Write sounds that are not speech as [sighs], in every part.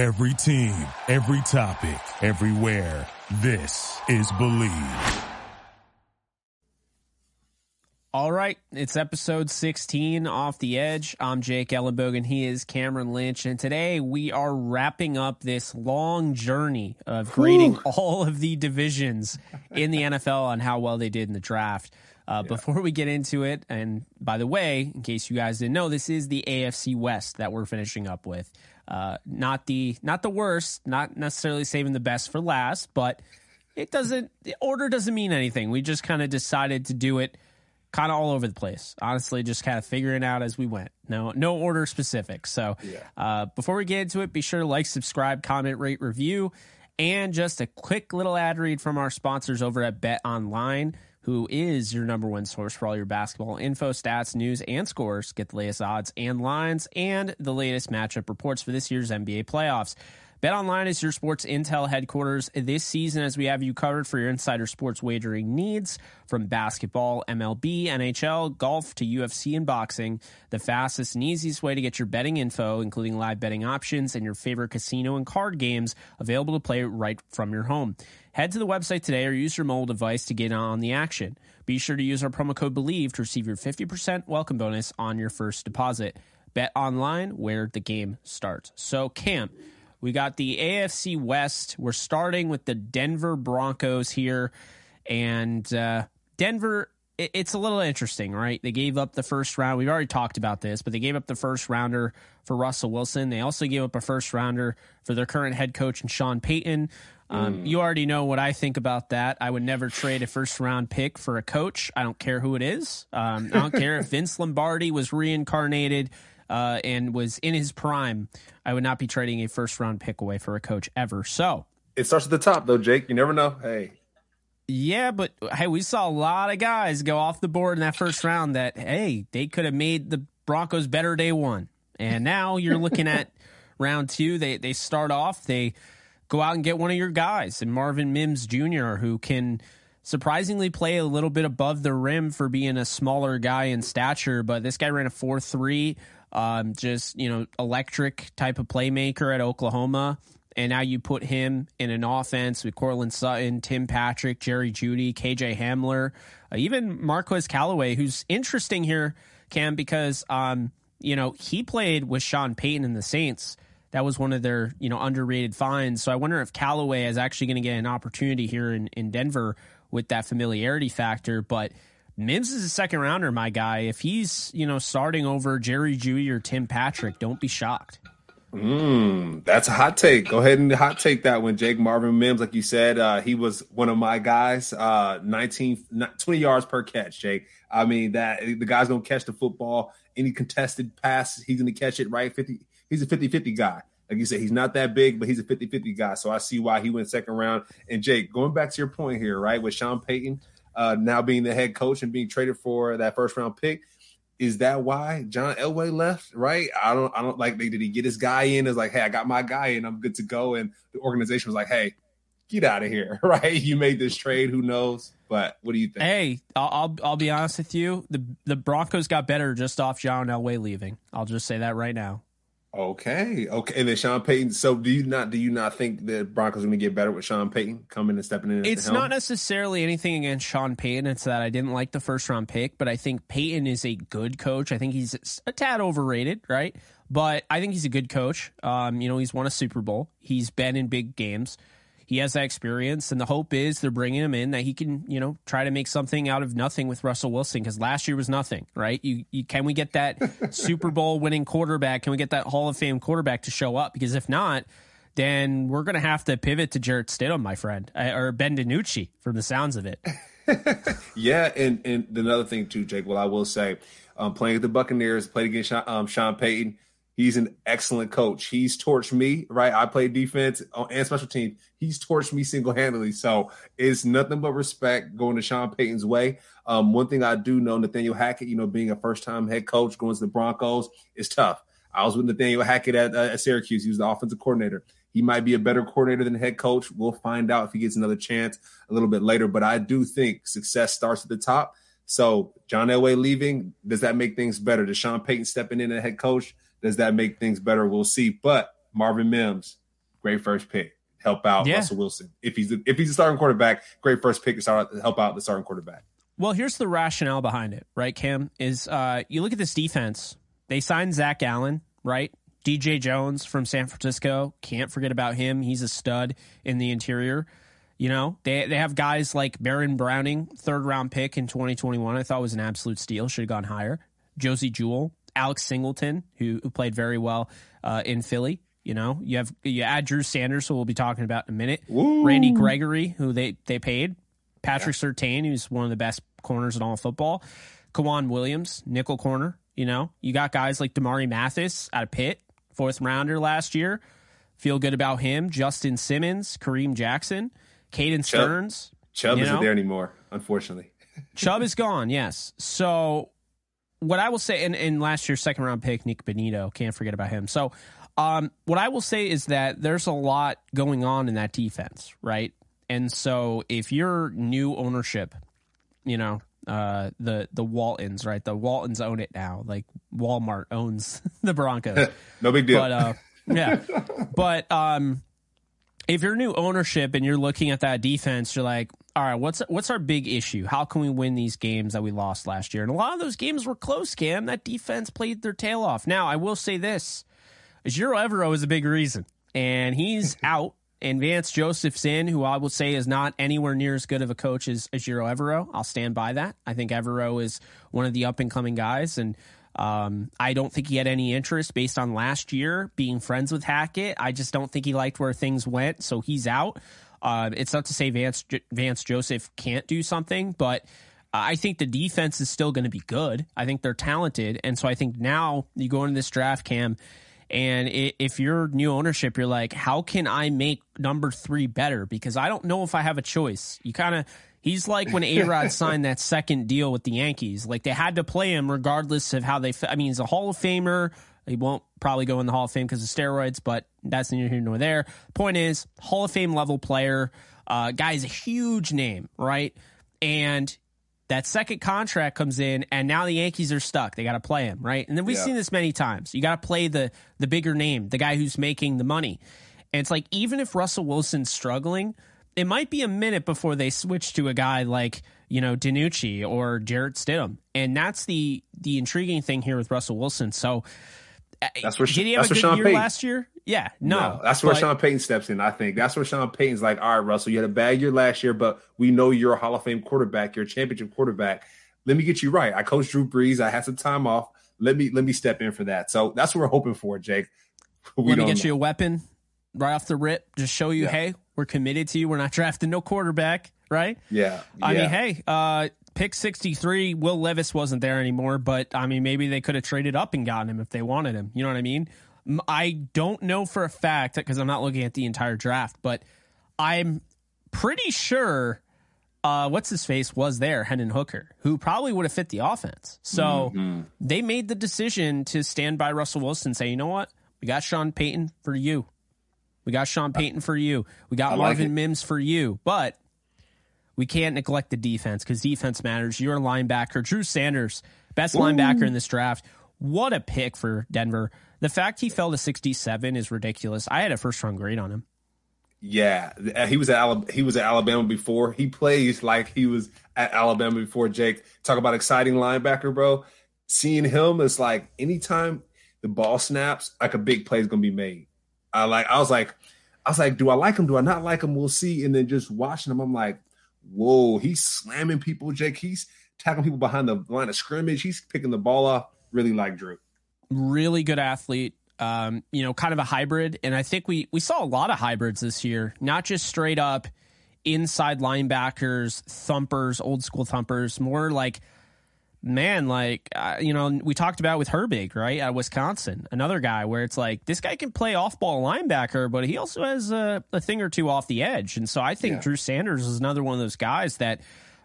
Every team, every topic, everywhere. This is Believe. All right, it's episode 16 off the edge. I'm Jake Ellenbogen. He is Cameron Lynch. And today we are wrapping up this long journey of grading Whew. [laughs] all of the divisions in the NFL on how well they did in the draft. Uh, yeah. Before we get into it, and by the way, in case you guys didn't know, this is the AFC West that we're finishing up with. Uh, not the not the worst, not necessarily saving the best for last, but it doesn't the order doesn't mean anything. We just kind of decided to do it kind of all over the place. Honestly, just kind of figuring out as we went. No, no order specific. So, yeah. uh, before we get into it, be sure to like, subscribe, comment, rate, review, and just a quick little ad read from our sponsors over at Bet Online who is your number one source for all your basketball info, stats, news, and scores. Get the latest odds and lines and the latest matchup reports for this year's NBA playoffs. BetOnline is your sports intel headquarters this season as we have you covered for your insider sports wagering needs from basketball, MLB, NHL, golf to UFC and boxing. The fastest and easiest way to get your betting info, including live betting options and your favorite casino and card games available to play right from your home. Head to the website today or use your mobile device to get on the action. Be sure to use our promo code BELIEVE to receive your 50% welcome bonus on your first deposit. Bet online where the game starts. So, Cam, we got the AFC West. We're starting with the Denver Broncos here. And uh, Denver, it, it's a little interesting, right? They gave up the first round. We've already talked about this, but they gave up the first rounder for Russell Wilson. They also gave up a first rounder for their current head coach and Sean Payton. Um, mm. You already know what I think about that. I would never trade a first round pick for a coach. I don't care who it is. Um, I don't care if [laughs] Vince Lombardi was reincarnated uh, and was in his prime. I would not be trading a first round pick away for a coach ever. So it starts at the top, though, Jake. You never know. Hey. Yeah, but hey, we saw a lot of guys go off the board in that first round that, hey, they could have made the Broncos better day one. And now you're looking at [laughs] round two. They they start off, they go out and get one of your guys, and Marvin Mims Jr., who can surprisingly play a little bit above the rim for being a smaller guy in stature. But this guy ran a 4 3, um, just, you know, electric type of playmaker at Oklahoma. And now you put him in an offense with Courtland Sutton, Tim Patrick, Jerry Jeudy, KJ Hamler, uh, even Marquez Callaway, who's interesting here, Cam, because, um, you know, he played with Sean Payton and the Saints that was one of their you know underrated finds. So I wonder if Callaway is actually going to get an opportunity here in, in Denver with that familiarity factor. But Mims is a second rounder, my guy. If he's you know starting over Jerry Jeudy or Tim Patrick, don't be shocked. Mm, that's a hot take. Go ahead and hot take that one, Jake Marvin Mims. Like you said, uh, he was one of my guys. Uh, 19, 20 yards per catch, Jake. I mean that the guy's gonna catch the football. Any contested pass, he's gonna catch it right. Fifty he's a 50-50 guy. Like you said, he's not that big, but he's a 50-50 guy. So I see why he went second round. And Jake, going back to your point here, right, with Sean Payton uh, now being the head coach and being traded for that first round pick, is that why John Elway left? Right? I don't. I don't like. Did he get his guy in? Is like, hey, I got my guy in. I'm good to go. And the organization was like, hey, get out of here. [laughs] Right? You made this trade. Who knows? But what do you think? Hey, I'll, I'll, I'll be honest with you. The the Broncos got better just off John Elway leaving. I'll just say that right now. Okay, okay. And then Sean Payton. So do you not do you not think the Broncos are going to get better with Sean Payton coming and stepping in? It's not necessarily anything against Sean Payton. It's that I didn't like the first round pick, but I think Payton is a good coach. I think he's a tad overrated, right? But I think he's a good coach. Um, you know, he's won a Super Bowl. He's been in big games he has that experience, and the hope is they're bringing him in that he can, you know, try to make something out of nothing with Russell Wilson because last year was nothing, right? You, you can we get that [laughs] Super Bowl winning quarterback? Can we get that Hall of Fame quarterback to show up? Because if not, then we're going to have to pivot to Jarrett Stidham, my friend, uh, or Ben DiNucci, from the sounds of it. [laughs] yeah, and and another thing too, Jake. Well, I will say, um, playing with the Buccaneers, played against Sean, um, Sean Payton He's an excellent coach. He's torched me, right? I play defense and special teams. He's torched me single handedly. So it's nothing but respect going to Sean Payton's way. Um, one thing I do know, Nathaniel Hackett, you know, being a first time head coach going to the Broncos is tough. I was with Nathaniel Hackett at, uh, at Syracuse. He was the offensive coordinator. He might be a better coordinator than head coach. We'll find out if he gets another chance a little bit later. But I do think success starts at the top. So John Elway leaving, does that make things better? Does Sean Payton stepping in as head coach? Does that make things better? We'll see. But Marvin Mims, great first pick. Help out Yeah. Russell Wilson if he's if he's a starting quarterback. Great first pick to start help out the starting quarterback. Well, here's the rationale behind it, right, Cam? Is uh, you look at this defense. They signed Zach Allen, right? DJ Jones from San Francisco. Can't forget about him. He's a stud in the interior. You know, they they have guys like Baron Browning, third round pick in 2021. I thought was an absolute steal. Should have gone higher. Josey Jewell, Alex Singleton, who, who played very well uh, in Philly. You know, you have you add Drew Sanders, who we'll be talking about in a minute. Woo. Randy Gregory, who they they paid. Patrick Surtain, who's one of the best corners in all of football. K'Waun Williams, nickel corner. You know, you got guys like Damarri Mathis out of Pitt, fourth rounder last year. Feel good about him. Justin Simmons, Kareem Jackson, Caden Sterns. Chubb You isn't know? there anymore, unfortunately. [laughs] Chubb is gone, yes. So what I will say, and, and last year's second round pick, Nik Bonitto, can't forget about him. So um, what I will say is that there's a lot going on in that defense, right? And so if you're new ownership, you know, uh, the the Waltons, right? The Waltons own it now. Like Walmart owns [laughs] the Broncos. [laughs] no big deal. But uh, yeah, [laughs] but um, if you're new ownership and you're looking at that defense, you're like, all right, what's what's our big issue? How can we win these games that we lost last year? And a lot of those games were close. Cam, that defense played their tail off. Now, I will say this: Jiro Evero is a big reason, and he's [laughs] out. And Vance Joseph's in, who I will say is not anywhere near as good of a coach as, as Jiro Evero. I'll stand by that. I think Evero is one of the up and coming guys, and um, I don't think he had any interest based on last year being friends with Hackett. I just don't think he liked where things went, so he's out. Uh, it's not to say Vance Vance Joseph can't do something, but I think the defense is still going to be good. I think they're talented, and so I think now you go into this draft, Cam, and i- if you're new ownership, you're like, how can I make number three better? Because I don't know if I have a choice. You kind of, he's like when A Rod [laughs] signed that second deal with the Yankees. Like they had to play him regardless of how they, fe- I mean, he's a Hall of Famer. He won't probably go in the Hall of Fame because of steroids, but that's neither here nor there. Point is, Hall of Fame level player. Uh, guy's a huge name, right? And that second contract comes in and now the Yankees are stuck. They got to play him, right? And then we've Yeah. seen this many times. You got to play the the bigger name, the guy who's making the money. And it's like even if Russell Wilson's struggling, it might be a minute before they switch to a guy like, you know, DiNucci or Jarrett Stidham. And that's the the intriguing thing here with Russell Wilson. So uh, That's where- did he have a good Sean year Payton- last year? Yeah, no. that's where but- Sean Payton steps in. I think that's where Sean Payton's like, all right, Russell, you had a bad year last year, but we know you're a Hall of Fame quarterback. You're a championship quarterback. Let me get you right. I coached Drew Brees. I had some time off. Let me let me step in for that. So that's what we're hoping for, Jake. [laughs] We Let me get know. you a weapon right off the rip. Just show you, Yeah. hey, we're committed to you. We're not drafting no quarterback, right? Yeah, I yeah. mean, hey, uh, pick 63, Will Levis wasn't there anymore, but I mean, maybe they could have traded up and gotten him if they wanted him. You know what I mean? I don't know for a fact because I'm not looking at the entire draft, but I'm pretty sure uh, what's his face was there, Hendon Hooker, who probably would have fit the offense. So Mm-hmm. they made the decision to stand by Russell Wilson, say, you know what? We got Sean Payton for you. We got Sean Payton for you. We got like Marvin it. Mims for you. But we can't neglect the defense because defense matters. You're a linebacker. Drew Sanders, best linebacker in this draft. What a pick for Denver. The fact he fell to 67 is ridiculous. I had a first round grade on him. Yeah, uh, he was at Alabama, he was at Alabama before. He plays like he was at Alabama before. Jake, talk about exciting linebacker, bro. Seeing him, it's like anytime the ball snaps, like a big play is gonna be made. I like, I was like, I was like, do I like him? Do I not like him? We'll see. And then just watching him, I'm like, whoa, he's slamming people, Jake. He's tackling people behind the line of scrimmage. He's picking the ball off. Really like Drew. really good athlete. Um, you know, kind of a hybrid, and I think we we saw a lot of hybrids this year. Not just straight up inside linebackers, thumpers, old school thumpers. More like, man, like uh, you know, we talked about with Herbig, right, at Wisconsin, another guy where it's like this guy can play off ball linebacker, but he also has a, a thing or two off the edge. And so I think Yeah. Drew Sanders is another one of those guys that,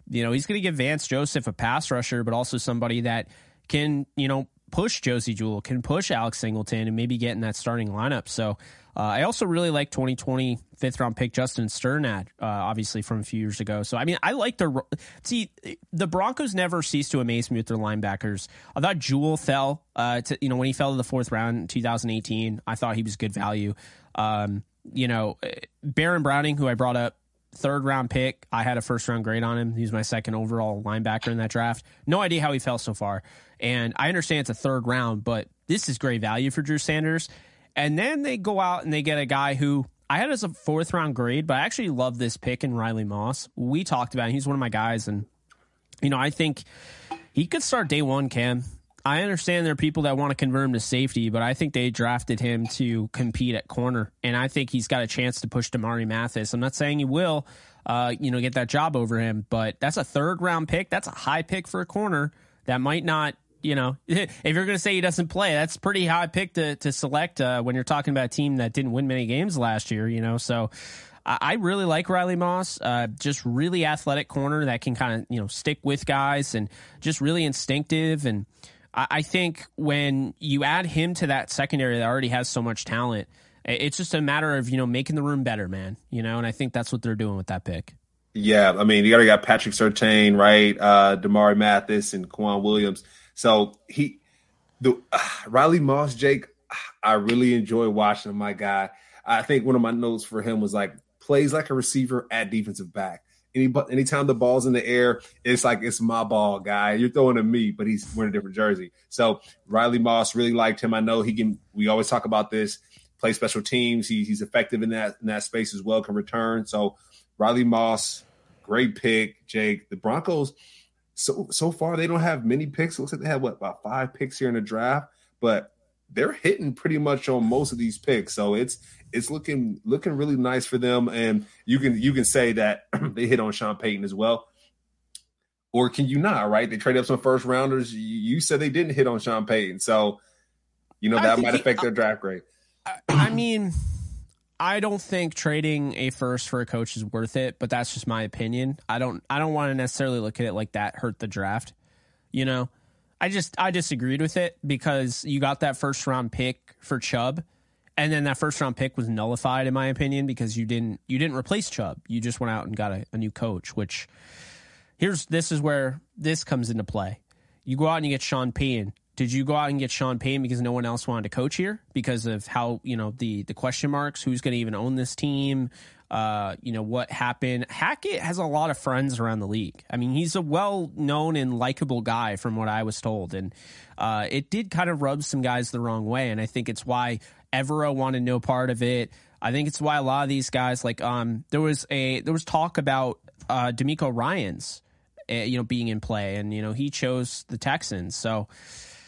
you know, he's going to give Vance Joseph a pass rusher, but also somebody that can, you know, push Josey Jewell, can push Alex Singleton, and maybe get in that starting lineup. So uh, I also really like 2020 fifth round pick Justin Strnad, uh, obviously from a few years ago. So I mean, I like the see the Broncos never cease to amaze me with their linebackers. I thought Jewell fell, uh, to, you know, when he fell to the fourth round in 2018. I thought he was good value. Um, you know, Baron Browning, who I brought up, third round pick. I had a first round grade on him. He's my second overall linebacker in that draft. No idea how he fell so far. And I understand it's a third round, but this is great value for Drew Sanders. And then they go out and they get a guy who I had as a fourth round grade, but I actually love this pick in Riley Moss. We talked about him. He's one of my guys. And, you know, I think he could start day one, Cam. I understand there are people that want to convert him to safety, but I think they drafted him to compete at corner, and I think he's got a chance to push Damarri Mathis. I'm not saying he will, uh, you know, get that job over him, but that's a third round pick. That's a high pick for a corner that might not. You know, [laughs] if you're going to say he doesn't play, that's pretty high pick to to select uh, when you're talking about a team that didn't win many games last year. You know, so I really like Riley Moss. Uh, just really athletic corner that can kind of you know stick with guys and just really instinctive. And I, I think when you add him to that secondary that already has so much talent, it's just a matter of you know making the room better, man. You know, and I think that's what they're doing with that pick. Yeah, I mean, you already got Patrick Surtain, right? Uh, Damarri Mathis and K'Waun Williams. So he, the uh, [sighs] Riley Moss, Jake, [sighs] I really enjoy watching my guy. I think one of my notes for him was like plays like a receiver at defensive back. Any, anytime the ball's in the air, it's like it's my ball, guy. You're throwing to me, but he's wearing a different jersey. So Riley Moss really liked him. I know he can. We always talk about this. Play special teams. He, he's effective in that in that space as well. Can return. So Riley Moss, great pick, Jake. The Broncos. So so far they don't have many picks. It looks like they have what about five picks here in the draft, but they're hitting pretty much on most of these picks. So it's it's looking looking really nice for them. And you can you can say that [clears throat] they hit on Sean Payton as well. Or can you not, right? They traded up some first rounders. You said they didn't hit on Sean Payton. So, you know, that might he, affect uh, their draft grade. I mean, I don't think trading a first for a coach is worth it, but that's just my opinion. I don't I don't want to necessarily look at it like that hurt the draft. You know? I just I disagreed with it because you got that first round pick for Chubb, and then that first round pick was nullified in my opinion because you didn't you didn't replace Chubb. You just went out and got a, a new coach. Which here's this is where this comes into play. You go out and you get Sean Payton. Did you go out and get Sean Payton because no one else wanted to coach here because of how you know the the question marks? Who's going to even own this team? uh, you know, what happened. Hackett has a lot of friends around the league. I mean, he's a well known and likable guy from what I was told. And uh, it did kind of rub some guys the wrong way. And I think it's why Evero wanted no part of it. I think it's why a lot of these guys, like, um, there was a, there was talk about uh, DeMeco Ryans, uh, you know, being in play. And, you know, he chose the Texans. So,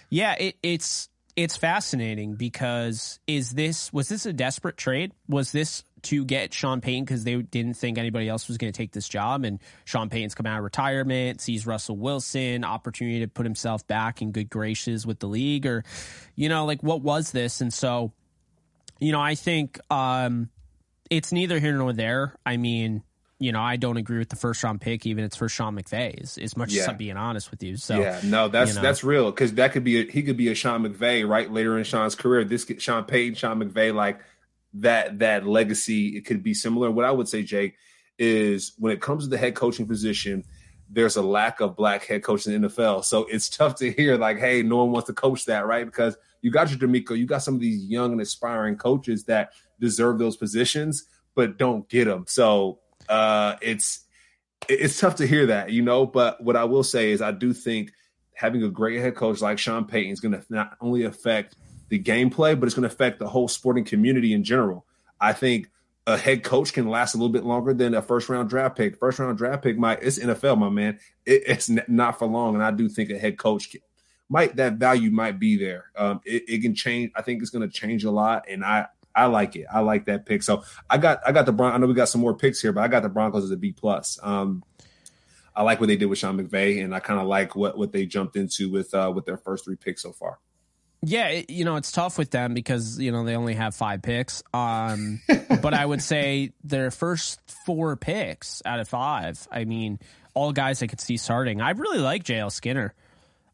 yeah, it, it's, it's fascinating because is this was this a desperate trade? Was this to get Sean Payton because they didn't think anybody else was going to take this job. And Sean Payton's come out of retirement, sees Russell Wilson, opportunity to put himself back in good graces with the league, or, you know, like what was this? And so, you know, I think um, it's neither here nor there. I mean, you know, I don't agree with the first round pick, even it's for Sean McVay, as, as much yeah. as I'm being honest with you. So yeah, no, that's you know. that's real because that could be a, he could be a Sean McVay right later in Sean's career. This Sean Payton, Sean McVay, like that that legacy it could be similar. What I would say, Jake, is when it comes to the head coaching position, there's a lack of black head coaches in the NFL. So it's [laughs] tough to hear like, hey, no one wants to coach that, right? Because you got your DeMeco, you got some of these young and aspiring coaches that deserve those positions, but don't get them. So uh, it's it's tough to hear that, you know. But what I will say is, I do think having a great head coach like Sean Payton is going to not only affect the gameplay, but it's going to affect the whole sporting community in general. I think a head coach can last a little bit longer than a first round draft pick. First round draft pick might it's NFL, my man. It, it's not for long, and I do think a head coach can, might that value might be there. Um, it, it can change. I think it's going to change a lot, and I I like it. I like that pick. So I got I got the Bron. I know we got some more picks here, but I got the Broncos as a B plus. Um, I like what they did with Sean McVay, and I kind of like what what they jumped into with uh, with their first three picks so far. Yeah, it, you know it's tough with them because you know they only have five picks. Um, [laughs] but I would say their first four picks out of five. I mean, all guys I could see starting. I really like JL Skinner.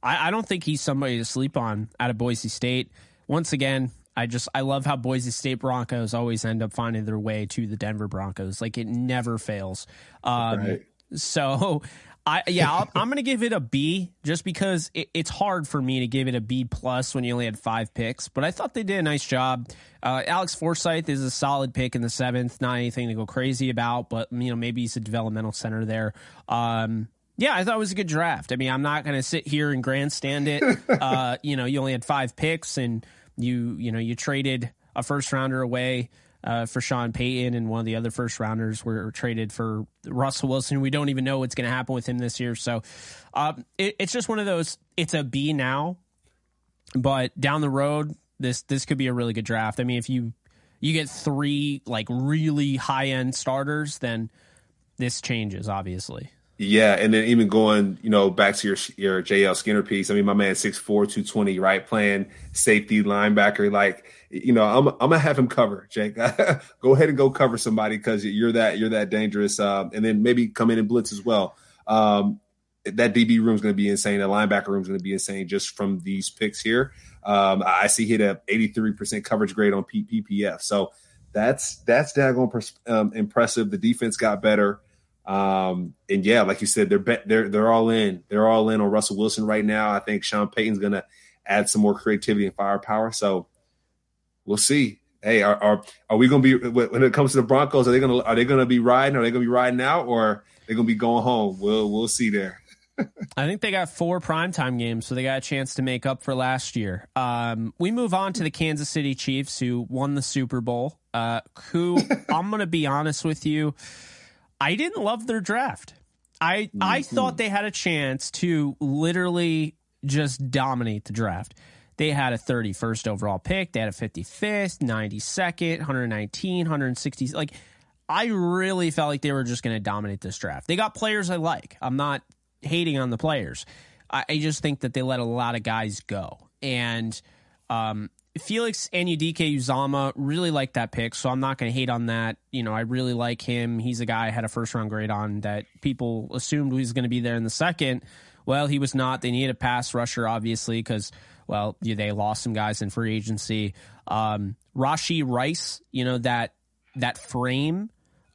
I, I don't think he's somebody to sleep on out of Boise State. Once again, I just I love how Boise State Broncos always end up finding their way to the Denver Broncos. Like it never fails. Um, right. So [laughs] I yeah, i am going to give it a B just because it, it's hard for me to give it a B plus when you only had five picks. But I thought they did a nice job. Uh, Alex Forsyth is a solid pick in the seventh. Not anything to go crazy about, but you know maybe he's a developmental center there. Um, yeah, I thought it was a good draft. I mean, I'm not going to sit here and grandstand it. [laughs] uh, you know, you only had five picks, and you you know you traded a first rounder away uh, for Sean Payton, and one of the other first rounders were traded for Russell Wilson. We don't even know what's going to happen with him this year. So uh, it, it's just one of those. It's a B now, but down the road, this this could be a really good draft. I mean, if you you get three like really high end starters, then this changes obviously. Yeah, and then even going, you know, back to your your JL Skinner piece. I mean, my man 6'4", 220, right, playing safety linebacker. Like, you know, I'm I'm gonna have him cover, Jake. [laughs] go ahead and go cover somebody because you're that you're that dangerous. Um, and then maybe come in and blitz as well. Um, that DB room is going to be insane. The linebacker room is going to be insane just from these picks here. Um, I see hit a 83% coverage grade on PFF. So that's that's daggone um, impressive. The defense got better. Um, and yeah, like you said, they're they're they're all in. They're all in on Russell Wilson right now. I think Sean Payton's gonna add some more creativity and firepower. So we'll see. Hey, are are, are we gonna be when it comes to the Broncos? Are they gonna are they gonna be riding? Are they gonna be riding out, or are they gonna be going home? We'll we'll see there. [laughs] I think they got four primetime games, so they got a chance to make up for last year. Um, we move on to the Kansas City Chiefs, who won the Super Bowl. Uh, who [laughs] I'm going to be honest with you, I didn't love their draft. I mm-hmm. I thought they had a chance to literally just dominate the draft. They had a 31st overall pick. They had a 55th, 92nd, 119, 160. Like, I really felt like they were just going to dominate this draft. They got players I like. I'm not hating on the players. I, I just think that they let a lot of guys go. And um, Felix Anudike-Uzomah really like that pick, so I'm not going to hate on that. You know, I really like him. He's a guy I had a first round grade on that people assumed he was going to be there in the second. Well, he was not. They needed a pass rusher, obviously, because well, they lost some guys in free agency. Um, Rashee Rice, you know that that frame,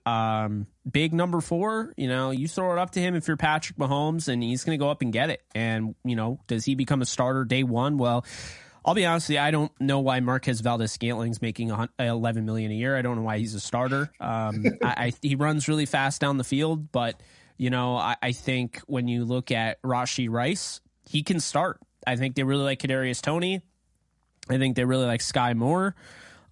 um, big number four. You know, you throw it up to him if you're Patrick Mahomes, and he's going to go up and get it. And you know, does he become a starter day one? Well I'll be honest with you, I don't know why Marquez Valdes Scantling's making 11 million a year. I don't know why he's a starter. Um, [laughs] I, I, he runs really fast down the field, but you know, I, I, think when you look at Rashee Rice, he can start. I think they really like Kadarius Toney. I think they really like Sky Moore.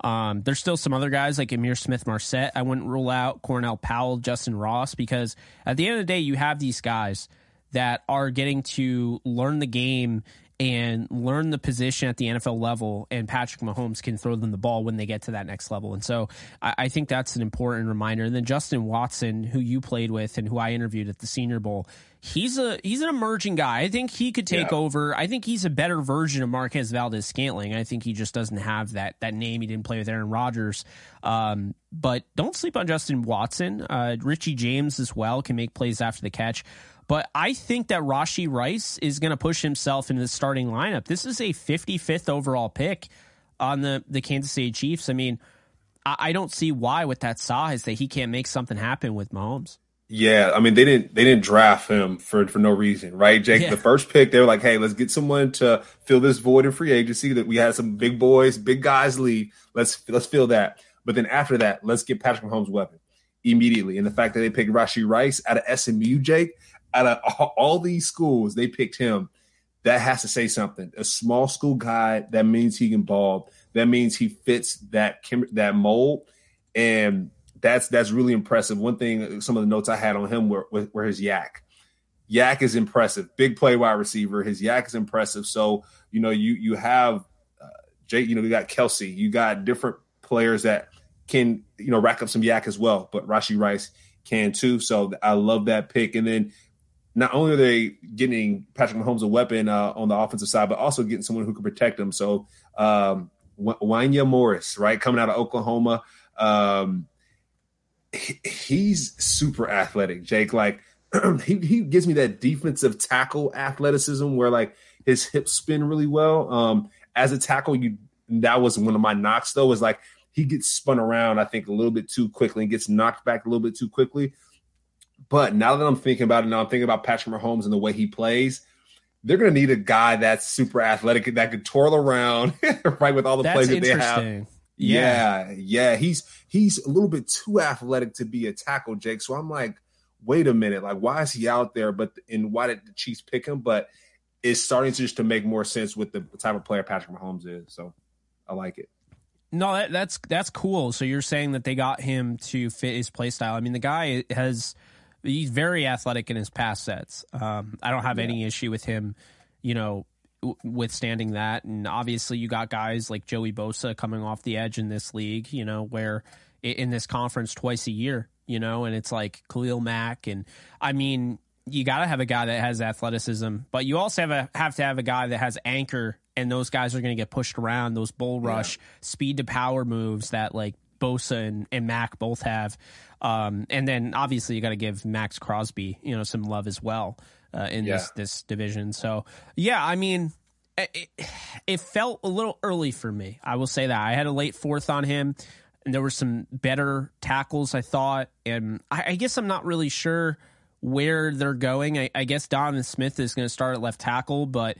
Um, there's still some other guys like Ihmir Smith Marsette. I wouldn't rule out Cornell Powell, Justin Ross, because at the end of the day, you have these guys that are getting to learn the game and learn the position at the NFL level, and Patrick Mahomes can throw them the ball when they get to that next level. And so I, I, think that's an important reminder. And then Justin Watson, who you played with and who I interviewed at the Senior Bowl, he's a he's an emerging guy. I think he could take yeah. over. I think he's a better version of Marquez Valdes Scantling. I think he just doesn't have that that name. He didn't play with Aaron Rodgers. Um, but don't sleep on Justin Watson. Uh, Richie James as well can make plays after the catch. But I think that Rashee Rice is going to push himself into the starting lineup. This is a 55th overall pick on the, the Kansas City Chiefs. I mean, I, I don't see why with that size that he can't make something happen with Mahomes. Yeah, I mean they didn't they didn't draft him for for no reason, right? Jake, yeah. the first pick, they were like, "Hey, let's get someone to fill this void in free agency that we had some big boys, big guys leave. Let's let's fill that." But then after that, let's get Patrick Mahomes' weapon immediately. And the fact that they picked Rashee Rice out of SMU, Jake, out of all these schools, they picked him. That has to say something. A small school guy, that means he can ball. That means he fits that that mold, and that's that's really impressive. One thing, some of the notes I had on him were, were his YAC. YAC is impressive. Big play wide receiver. His YAC is impressive. So you know you you have uh, Jay. You know you got Kelce. You got different players that can you know rack up some YAC as well. But Rashee Rice can too. So I love that pick. And then not only are they getting Patrick Mahomes a weapon uh, on the offensive side, but also getting someone who can protect him. So um, Wanya Morris, right, coming out of Oklahoma, um, he, he's super athletic. Jake, like [clears throat] he he gives me that defensive tackle athleticism where like his hips spin really well. Um, as a tackle, you that was one of my knocks though. Was like he gets spun around, I think, a little bit too quickly and gets knocked back a little bit too quickly But now that I'm thinking about it, now I'm thinking about Patrick Mahomes and the way he plays. They're going to need a guy that's super athletic that could twirl around, [laughs] right, with all the That's plays that they have. interesting. Yeah. yeah, He's he's a little bit too athletic to be a tackle, Jake. So I'm like, wait a minute, like why is he out there? But and why did the Chiefs pick him? But it's starting to just to make more sense with the type of player Patrick Mahomes is. So I like it. No, that, that's that's cool. So you're saying that they got him to fit his play style. I mean, the guy has he's very athletic in his pass sets. Um, I don't have Yeah. any issue with him, you know, w- withstanding that. And obviously, you got guys like Joey Bosa coming off the edge in this league. You know, where in this conference twice a year. You know, and it's like Khalil Mack, and I mean, you got to have a guy that has athleticism, but you also have a have to have a guy that has anchor, and those guys are going to get pushed around. Those bull rush, speed to power moves that like Bosa and, and Mack both have, um, and then obviously you got to give Maxx Crosby you know some love as well uh, in this this division. So yeah, I mean. It, it felt a little early for me. I will say that I had a late fourth on him, and there were some better tackles I thought, and I, I guess I'm not really sure where they're going. I, I guess Donovan Smith is going to start at left tackle, but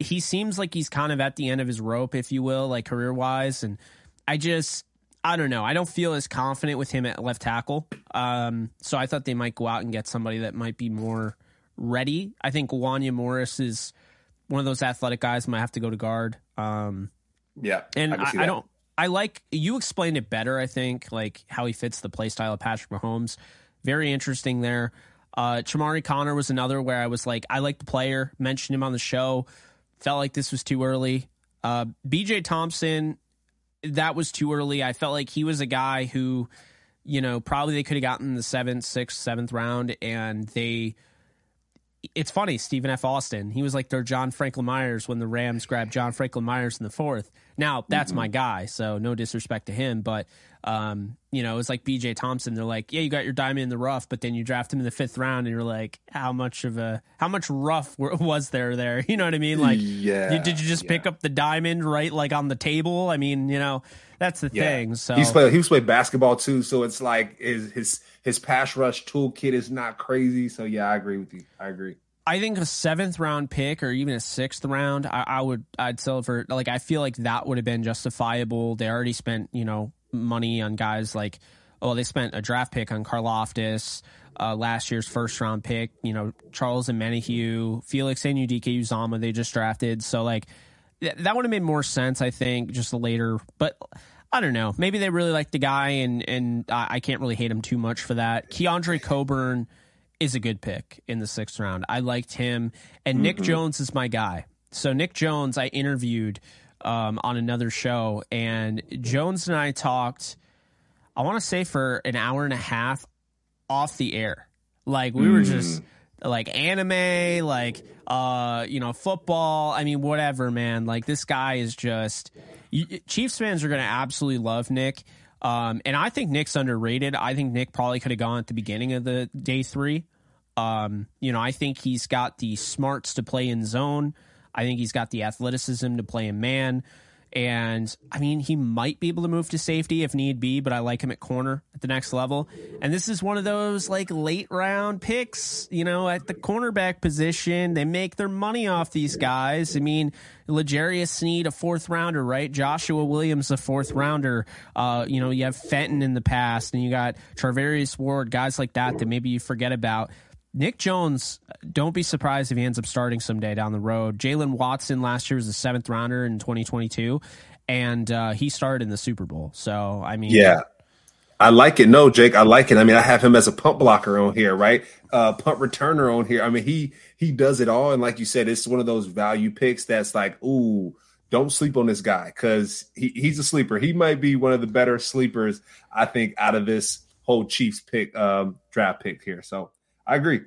he seems like he's kind of at the end of his rope, if you will, like career wise. And I just, I don't know. I don't feel as confident with him at left tackle. Um, so I thought they might go out and get somebody that might be more ready. I think Wanya Morris is one of those athletic guys might have to go to guard. Um, Yeah, and can I, I don't. I like you explained it better. I think like how he fits the play style of Patrick Mahomes. Very interesting there. Uh, Chamarri Conner was another where I was like, I like the player. Mentioned him on the show. Felt like this was too early. Uh, B.J. Thompson, that was too early. I felt like he was a guy who, you know, probably they could have gotten the seventh, sixth, seventh round, and they. It's funny, Stephen F. Austin. He was like their John Franklin Myers when the Rams grabbed John Franklin Myers in the fourth. Now that's my guy, so no disrespect to him, but um, you know, it's like B.J. Thompson. They're like, yeah, you got your diamond in the rough, but then you draft him in the fifth round, and you're like, how much of a how much rough [laughs] was there there? [laughs] You know what I mean? Like, yeah, you- did you just pick up the diamond right, like on the table? I mean, you know, that's the Yeah. thing. So he's played he's played basketball too, so it's like his his his pass rush toolkit is not crazy. So yeah, I agree with you. I agree. I think a seventh round pick or even a sixth round, I, I would I'd sell for like I feel like that would have been justifiable. They already spent you know money on guys like oh they spent a draft pick on Karlaftis, uh, last year's first round pick. You know Charles Omenihu, Felix Anudike-Uzomah they just drafted. So like th- that would have made more sense I think just later, but. I don't know. Maybe they really like the guy, and and I, I can't really hate him too much for that. Keondre Coburn is a good pick in the sixth round. I liked him, and Nick Jones is my guy. So Nick Jones, I interviewed um, on another show, and Jones and I talked. I want to say for an hour and a half off the air. Like we were just like anime, like uh, you know, football. I mean, whatever, man. Like this guy is just. You, Chiefs fans are going to absolutely love Nick. Um, and I think Nick's underrated. I think Nick probably could have gone at the beginning of the day three. Um, you know, I think he's got the smarts to play in zone. I think he's got the athleticism to play in man. And I mean, he might be able to move to safety if need be, but I like him at corner at the next level. And this is one of those like late round picks, you know, at the cornerback position. They make their money off these guys. I mean, L'Jarius Sneed, a fourth rounder, right? Joshua Williams, a fourth rounder. Uh, you know, you have Fenton in the past, and you got Charvarius Ward, guys like that that maybe you forget about. Nick Jones, don't be surprised if he ends up starting someday down the road. Jaylen Watson last year was a seventh rounder in 2022, and uh, he started in the Super Bowl. So, I mean, Yeah. I like it. No, Jake, I like it. I mean, I have him as a punt blocker on here, right? Uh punt returner on here. I mean, he he does it all. And like you said, it's one of those value picks that's like, ooh, don't sleep on this guy because he, he's a sleeper. He might be one of the better sleepers, I think, out of this whole Chiefs pick um draft pick here. So I agree.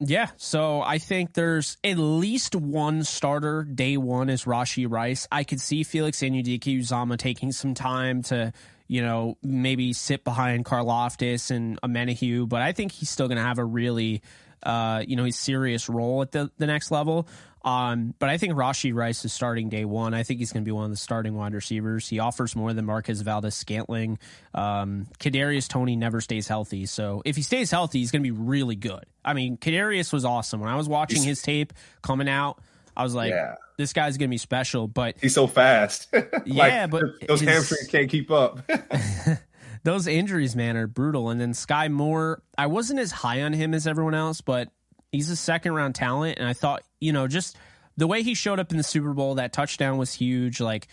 Yeah, so I think there's at least one starter day one is Rashee Rice. I could see Felix Anudike Uzomah taking some time to, you know, maybe sit behind Karlaftis and Omenihu, but I think he's still going to have a really, uh, you know, he's serious role at the, the next level. Um, but I think Rashee Rice is starting day one. I think he's going to be one of the starting wide receivers. He offers more than Marquez Valdes Scantling. Um, Kadarius Toney never stays healthy, so if he stays healthy, he's going to be really good. I mean, Kadarius was awesome when I was watching his tape coming out. I was like, yeah. this guy's going to be special, but he's so fast. [laughs] like, yeah, but those his, hamstrings can't keep up. [laughs] [laughs] those injuries, man, are brutal. And then Sky Moore, I wasn't as high on him as everyone else, but he's a second round talent. And I thought, you know, just the way he showed up in the Super Bowl, that touchdown was huge. Like,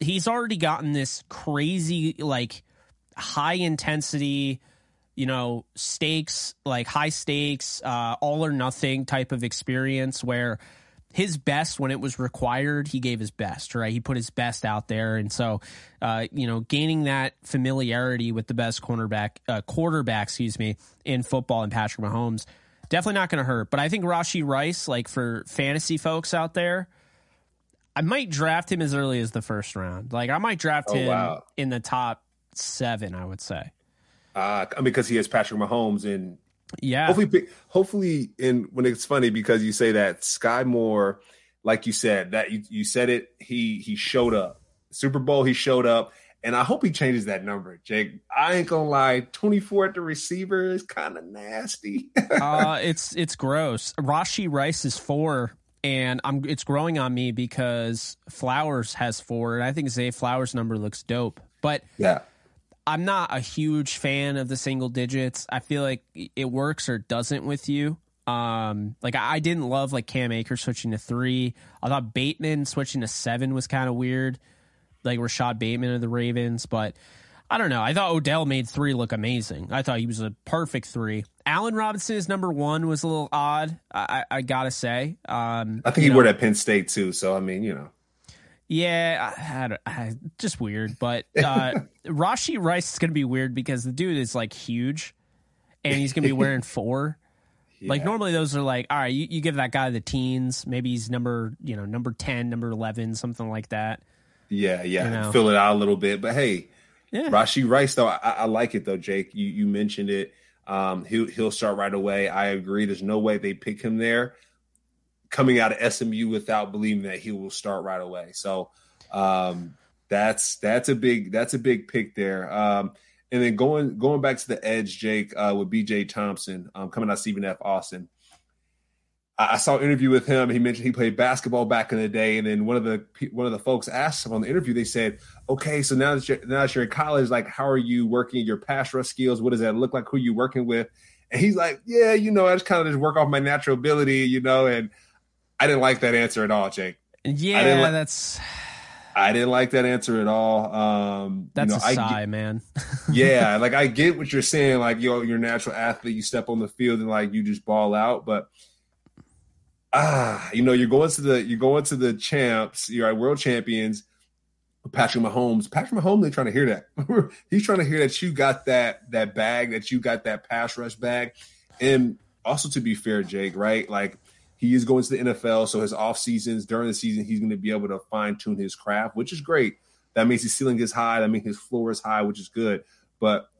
he's already gotten this crazy, like, high intensity, you know, stakes, like high stakes, uh, all or nothing type of experience where his best when it was required, he gave his best, right? He put his best out there. And so, uh, you know, gaining that familiarity with the best cornerback, uh, quarterback, excuse me, in football and Patrick Mahomes, definitely not going to hurt. But I think Rashee Rice, like for fantasy folks out there, I might draft him as early as the first round. Like I might draft oh, him wow. in the top seven, I would say. Uh, because he has Patrick Mahomes and yeah. Hopefully, hopefully, and when it's funny because you say that Sky Moore, like you said, that you, you said it, he he showed up. Super Bowl, he showed up, and I hope he changes that number, Jake. I ain't gonna lie, twenty four at the receiver is kind of nasty. [laughs] uh, it's it's gross. Rashee Rice is four, and I'm it's growing on me because Flowers has four, and I think Zay Flowers' number looks dope. But yeah, I'm not a huge fan of the single digits. I feel like it works or doesn't with you. Um, like I didn't love like Cam Akers switching to three. I thought Bateman switching to seven was kind of weird, like Rashod Bateman of the Ravens. But I don't know. I thought Odell made three look amazing. I thought he was a perfect three. Allen Robinson is number one was a little odd. I, I, I gotta say. Um, I think he know, wore at Penn State too. So I mean, you know. Yeah, I, I, just weird. But uh, [laughs] Rashee Rice is going to be weird because the dude is like huge, and he's going to be wearing [laughs] four. Yeah. Like normally those are like, all right, you, you give that guy the teens, maybe he's number you know number ten, number eleven, something like that. Yeah, yeah, you know? fill it out a little bit. But hey, yeah. Rashee Rice though, I, I like it though, Jake. You you mentioned it. Um, he'll he'll start right away. I agree. There's no way they pick him there coming out of SMU without believing that he will start right away. So um, that's that's a big that's a big pick there. Um, and then going going back to the edge, Jake uh, with BJ Thompson um, coming out of Stephen F. Austin. I, saw an interview with him. He mentioned he played basketball back in the day, and then one of the one of the folks asked him on the interview. They said, "Okay, so now that you're, now that you're in college, like how are you working your pass rush skills? What does that look like? Who are you working with?" And he's like, "Yeah, you know, I just kind of just work off my natural ability, you know." And I didn't like that answer at all, Jake. Yeah, li- that's. I didn't like that answer at all. Um, that's you know, a sigh, get, man. [laughs] yeah, like I get what you're saying. Like yo, you're a natural athlete. You step on the field and like you just ball out. But ah, you know, you're going to the you're going to the champs. You're at world champions. Patrick Mahomes. Patrick Mahomes ain't trying to hear that. [laughs] He's trying to hear that you got that that bag, that you got that pass rush bag. And also to be fair, Jake, right? Like he is going to the NFL, so his off seasons during the season, he's going to be able to fine tune his craft, which is great. That means his ceiling is high. That means his floor is high, which is good. But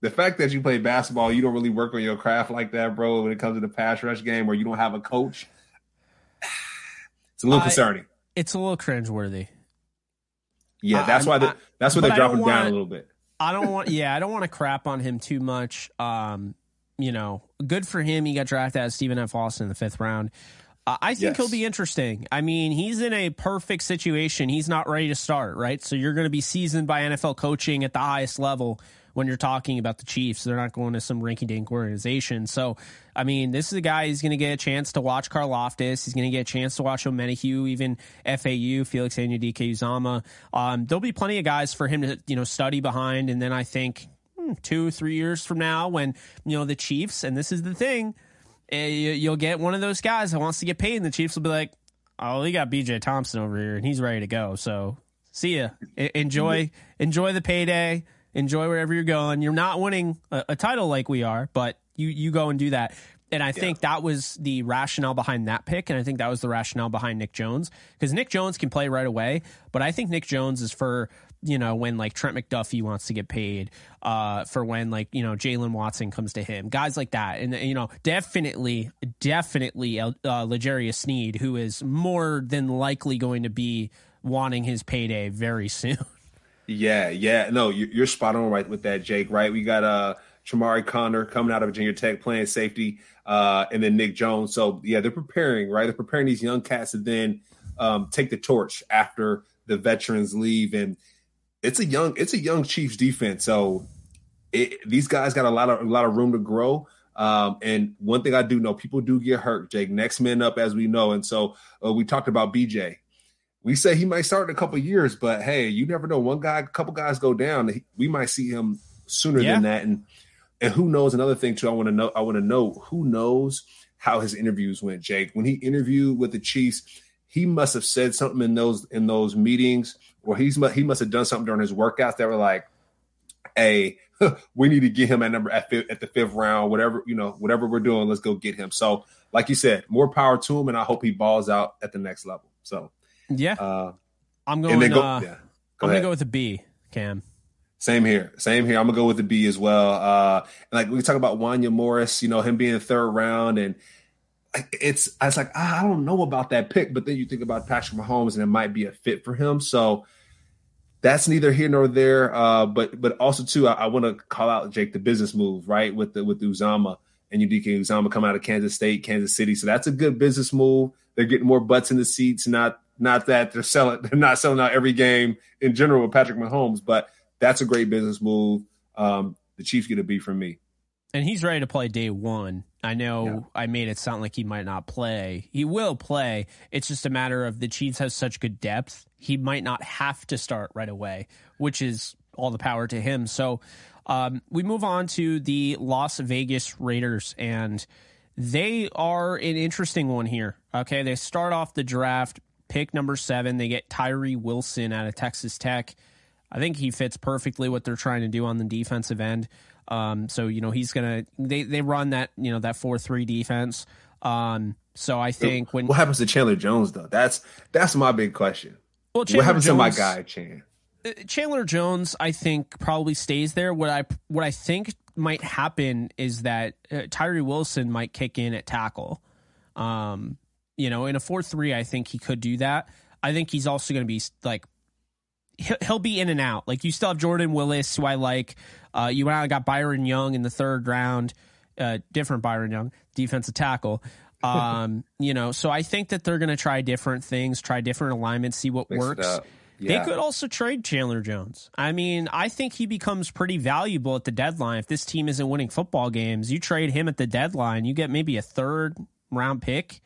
the fact that you play basketball, you don't really work on your craft like that, bro. When it comes to the pass rush game, where you don't have a coach, it's a little concerning. It's a little cringeworthy. Yeah, that's why. The, that's why they're dropping wanna, down a little bit. I don't want. [laughs] Yeah, I don't want to crap on him too much. Um, you know, good for him. He got drafted as Stephen F. Austin in the fifth round. Uh, I think yes. he'll be interesting. I mean, he's in a perfect situation. He's not ready to start, right? So you're going to be seasoned by NFL coaching at the highest level when you're talking about the Chiefs. They're not going to some rinky dink organization. So, I mean, this is a guy who's going to get a chance to watch Karlaftis. He's going to get a chance to watch Omenihu, even FAU, Felix Anudike-Uzomah. Um, there'll be plenty of guys for him to, you know, study behind. And then I think Hmm, two, three years from now when, you know, the Chiefs, and this is the thing, eh, you'll get one of those guys that wants to get paid, and the Chiefs will be like, oh, we got BJ Thompson over here, and he's ready to go. So see ya. Enjoy, enjoy the payday. Enjoy wherever you're going. You're not winning a, a title like we are, but you, you go and do that. And I think yeah. that was the rationale behind that pick. And I think that was the rationale behind Nick Jones because Nick Jones can play right away. But I think Nick Jones is for you know, when like Trent McDuffie wants to get paid, uh, for when like, you know, Jaylen Watson comes to him, guys like that. And, you know, definitely, definitely, uh, L'Jarius Sneed, who is more than likely going to be wanting his payday very [laughs] soon. Yeah, yeah. No, you're spot on right with that, Jake, right? We got, uh, Chamarri Conner coming out of Virginia Tech playing safety, uh, and then Nick Jones. So yeah, they're preparing, right? They're preparing these young cats to then um, take the torch after the veterans leave, and it's a young it's a young Chiefs defense. So it, these guys got a lot of a lot of room to grow. Um, and one thing I do know, people do get hurt. Jake, next man up, as we know, and so uh, we talked about BJ. We say he might start in a couple years, but hey, you never know. One guy, a couple guys go down, we might see him sooner yeah. than that. And and who knows? Another thing too, I want to know. I want to know who knows how his interviews went. Jake, when he interviewed with the Chiefs, he must have said something in those in those meetings, or he's he must have done something during his workouts that were like, "Hey, [laughs] we need to get him at number at, fifth, at the fifth round, whatever you know, whatever we're doing, let's go get him." So, like you said, more power to him, and I hope he balls out at the next level. So, yeah, uh, I'm going. Go, uh, yeah, go I'm gonna go with a B, Cam. Same here. Same here. I'm gonna go with the B as well. Uh, and like we talk about Wanya Morris, you know, him being the third round, and it's I was like ah, I don't know about that pick, but then you think about Patrick Mahomes, and it might be a fit for him. So that's neither here nor there. Uh, but but also too, I, I want to call out Jake the business move right with the with Uzomah and Udike Uzomah coming out of Kansas State, Kansas City. So that's a good business move. They're getting more butts in the seats. Not not that they're selling. They're [laughs] not selling out every game in general with Patrick Mahomes, but that's a great business move. Um, the Chiefs get a B from me. And he's ready to play day one. I know yeah. I made it sound like he might not play. He will play. It's just a matter of the Chiefs have such good depth. He might not have to start right away, which is all the power to him. So um, we move on to the Las Vegas Raiders, and they are an interesting one here. Okay, they start off the draft pick number seven. They get Tyree Wilson out of Texas Tech. I think he fits perfectly what they're trying to do on the defensive end. Um, so you know he's gonna they they run that you know that four three defense. Um, so I think when what happens to Chandler Jones though? That's that's my big question. Well, Chandler what happens Jones, to my guy Chan? Uh, Chandler Jones, I think probably stays there. What I what I think might happen is that uh, Tyree Wilson might kick in at tackle. Um, you know, in a four three, I think he could do that. I think he's also going to be like he'll be in and out. Like you still have Jordan Willis, who I like. Uh, you went out and got Byron Young in the third round, uh, different Byron Young, defensive tackle. [laughs] Um, you know, so I think that they're going to try different things, try different alignments, see what works. Yeah. They could also trade Chandler Jones. I mean, I think he becomes pretty valuable at the deadline. If this team isn't winning football games, you trade him at the deadline, you get maybe a third round pick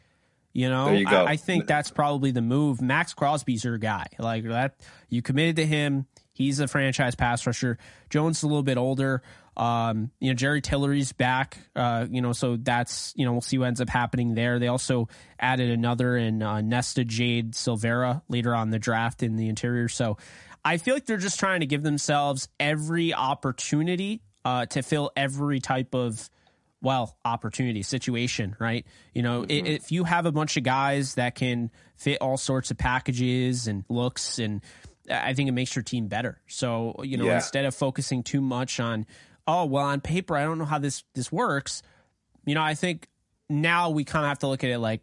you know, you I, I, think that's probably the move. Maxx Crosby's your guy. Like that, you committed to him. He's a franchise pass rusher. Jones is a little bit older. Um, you know, Jerry Tillery's back. Uh, you know, so that's you know we'll see what ends up happening there. They also added another in uh, Nesta Jade Silvera later on the draft in the interior. So I feel like they're just trying to give themselves every opportunity uh, to fill every type of well, opportunity situation, right? You know, mm-hmm. if you have a bunch of guys that can fit all sorts of packages and looks, and I think it makes your team better. So, you know, yeah. instead of focusing too much on, oh, well, on paper, I don't know how this this works. You know, I think now we kind of have to look at it like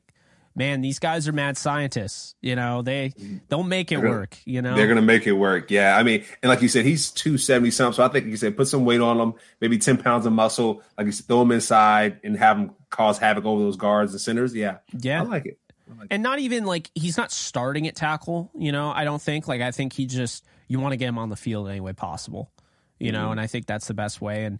man, these guys are mad scientists. You know, they don't make it gonna, work. You know, they're gonna make it work. Yeah, I mean, and like you said, he's two seventy something. So I think you said put some weight on him, maybe ten pounds of muscle. Like you said, throw him inside and have him cause havoc over those guards and centers. Yeah, yeah, I like it. and not even like he's not starting at tackle. You know, I don't think. Like I think he just you want to get him on the field any way possible. You mm-hmm. know, and I think that's the best way. And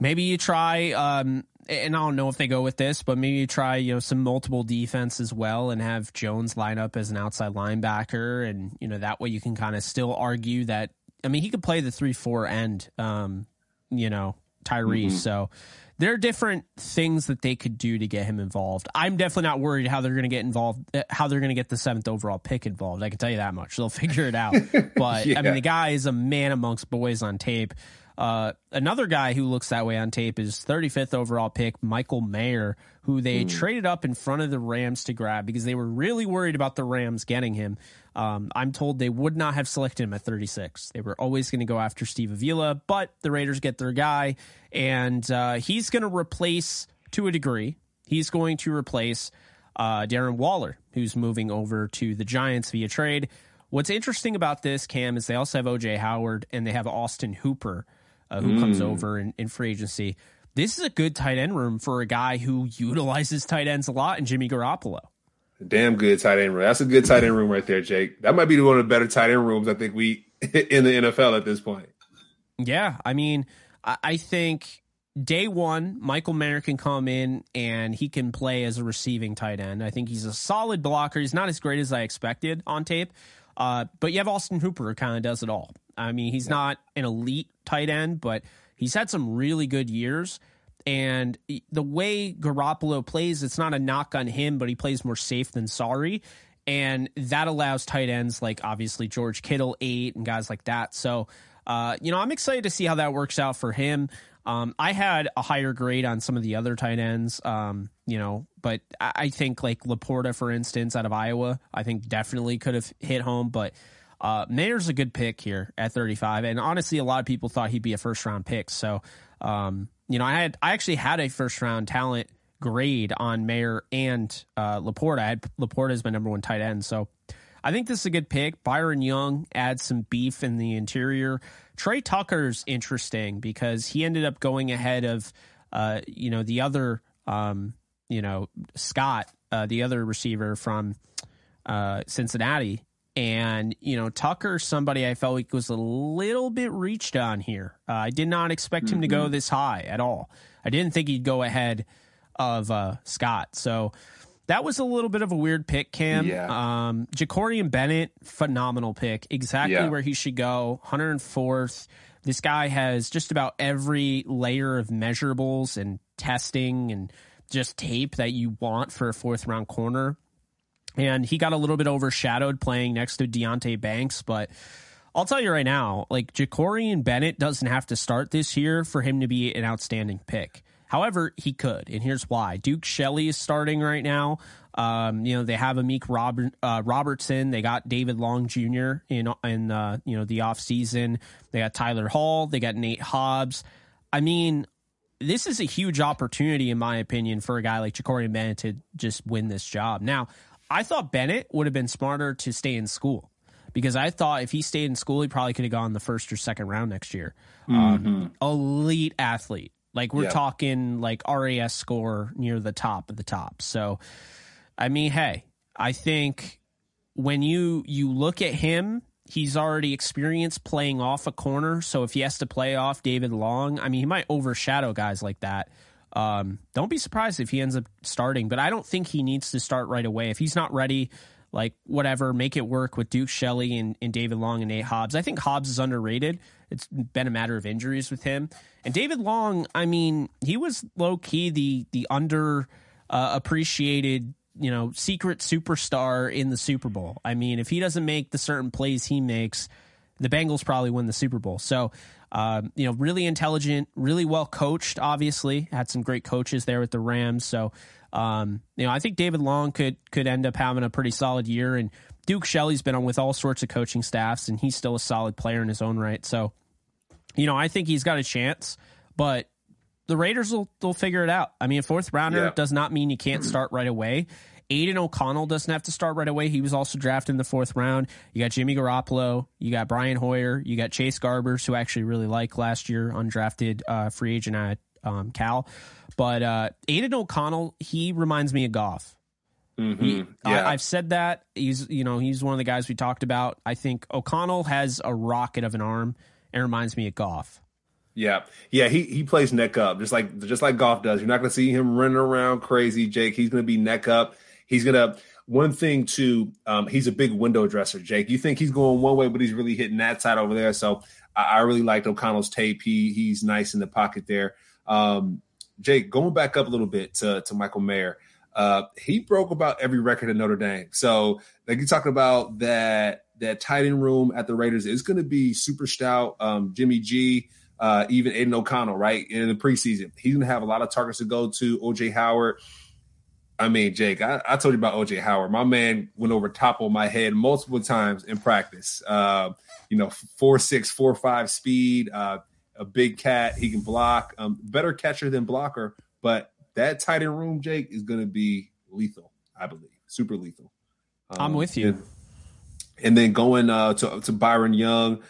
maybe you try um, and I don't know if they go with this, but maybe you try you know some multiple defense as well, and have Jones line up as an outside linebacker, and you know that way you can kind of still argue that. I mean, he could play the three four end, um, you know, Tyrese. Mm-hmm. So there are different things that they could do to get him involved. I'm definitely not worried how they're going to get involved, uh, how they're going to get the seventh overall pick involved. I can tell you that much. They'll [laughs] figure it out. [laughs] But yeah. I mean, the guy is a man amongst boys on tape. Uh, another guy who looks that way on tape is 35th overall pick Michael Mayer, who they mm. traded up in front of the Rams to grab because they were really worried about the Rams getting him. Um, I'm told they would not have selected him at 36. They were always going to go after Steve Avila, but the Raiders get their guy, and uh, he's going to replace, to a degree, he's going to replace uh, Darren Waller, who's moving over to the Giants via trade. What's interesting about this, Cam, is they also have OJ Howard and they have Austin Hooper uh, who mm. comes over in, in free agency. This is a good tight end room for a guy who utilizes tight ends a lot, and Jimmy Garoppolo. Damn good tight end room. That's a good tight end room right there, Jake. That might be one of the better tight end rooms I think we [laughs] in the NFL at this point. Yeah, I mean, I think day one, Michael Mayer can come in and he can play as a receiving tight end. I think he's a solid blocker. He's not as great as I expected on tape, uh, but you have Austin Hooper who kind of does it all. I mean, he's yeah. not an elite tight end, but he's had some really good years. And the way Garoppolo plays, it's not a knock on him, but he plays more safe than sorry. And that allows tight ends like obviously George Kittle, eight, and guys like that. So, uh, you know, I'm excited to see how that works out for him. Um, I had a higher grade on some of the other tight ends, um, you know, but I think like LaPorta, for instance, out of Iowa, I think definitely could have hit home. But uh, Mayer's a good pick here at 35, and honestly, a lot of people thought he'd be a first round pick. So, um, you know, I had I actually had a first round talent grade on Mayer and uh, LaPorta. I had LaPorta as my number one tight end, so I think this is a good pick. Byron Young adds some beef in the interior. Tre Tucker's interesting because he ended up going ahead of, uh, you know, the other, um, you know, Scott, uh, the other receiver from uh, Cincinnati, and, you know, Tucker, somebody I felt like was a little bit reached on here. Uh, I did not expect mm-hmm. him to go mm-hmm. this high at all. I didn't think he'd go ahead of uh, Scott. So that was a little bit of a weird pick, Cam. Yeah. Um, Jakorian Bennett, phenomenal pick. Exactly yeah. where he should go. 104th. This guy has just about every layer of measurables and testing and just tape that you want for a fourth round corner and he got a little bit overshadowed playing next to Deonte Banks, but I'll tell you right now, like Jakorian Bennett doesn't have to start this year for him to be an outstanding pick. However, he could, and here's why. Duke Shelley is starting right now. Um, you know they have Amik Robert, uh, Robertson. They got David Long Jr. in in uh, you know the off season. They got Tyler Hall. They got Nate Hobbs. I mean, this is a huge opportunity, in my opinion, for a guy like Jakorian Bennett to just win this job. Now, I thought Bennett would have been smarter to stay in school because I thought if he stayed in school, he probably could have gone the first or second round next year. Um, mm-hmm. Um, elite athlete. Like we're talking like RAS score near the top of the top. So, I mean, hey, I think when you you look at him, he's already experienced playing off a corner. So if he has to play off David Long, I mean, he might overshadow guys like that. Um, don't be surprised if he ends up starting, but I don't think he needs to start right away. If he's not ready, like whatever, make it work with Duke Shelley and, and David Long and Nate Hobbs. I think Hobbs is underrated. It's been a matter of injuries with him. And David Long, I mean, he was low key the the under uh, appreciated you know secret superstar in the Super Bowl. I mean, if he doesn't make the certain plays he makes, the Bengals probably win the Super Bowl. So um, you know, really intelligent, really well coached. Obviously, had some great coaches there with the Rams. So, um, you know, I think David Long could could end up having a pretty solid year. And Duke Shelley's been on with all sorts of coaching staffs, and he's still a solid player in his own right. So, you know, I think he's got a chance. But the Raiders will they'll figure it out. I mean, a fourth rounder yeah. does not mean you can't start right away. Aidan O'Connell doesn't have to start right away. He was also drafted in the fourth round. You got Jimmy Garoppolo, you got Brian Hoyer, you got Chase Garbers, who I actually really like last year, undrafted uh, free agent at um, Cal. But uh, Aidan O'Connell, he reminds me of Goff. Mm-hmm. He, yeah. I, have said that he's you know he's one of the guys we talked about. I think O'Connell has a rocket of an arm and reminds me of Goff. Yeah, yeah, he he plays neck up just like just like Goff does. You're not going to see him running around crazy, Jake. He's going to be neck up. He's gonna one thing too. Um, he's a big window dresser, Jake. You think he's going one way, but he's really hitting that side over there. So I, I really liked O'Connell's tape. He he's nice in the pocket there. Um, Jake, going back up a little bit to to Michael Mayer. Uh, he broke about every record in Notre Dame. So, like you talking about that that tight end room at the Raiders is going to be super stout. Um, Jimmy G, uh, even Aidan O'Connell, right? In the preseason, he's going to have a lot of targets to go to. OJ Howard. I mean, Jake, I, I, told you about OJ Howard. My man went over top of my head multiple times in practice. Uh, you know, four six, four five speed, uh, a big cat. He can block. Um, better catcher than blocker, but that tight end room, Jake, is going to be lethal. I believe, super lethal. Um, I'm with you. And, and then going uh, to to Byron Young.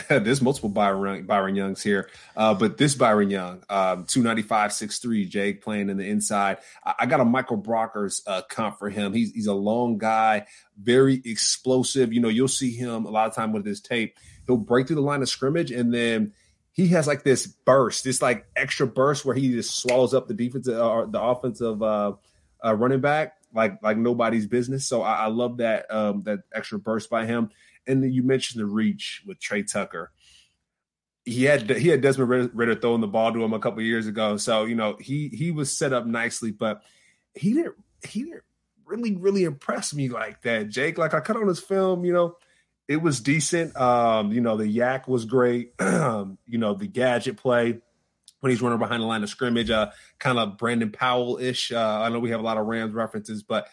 [laughs] There's multiple Byron Byron Youngs here, uh, but this Byron Young, um, 295, 6'3", Jake playing in the inside. I, I got a Michael Brockers uh, comp for him. He's he's a long guy, very explosive. You know, you'll see him a lot of time with his tape. He'll break through the line of scrimmage and then he has like this burst, this like extra burst where he just swallows up the defensive or uh, the offensive uh, uh, running back like like nobody's business. So I, I love that um, that extra burst by him. And then you mentioned the reach with Tre Tucker. He had he had Desmond Ridder throwing the ball to him a couple years ago, so you know he he was set up nicely, but he didn't he didn't really really impress me like that, Jake. Like I cut on his film, you know, it was decent. Um, you know, the YAC was great. [clears throat] you know, the gadget play when he's running behind the line of scrimmage, uh, kind of Brandon Powell ish. Uh, I know we have a lot of Rams references, but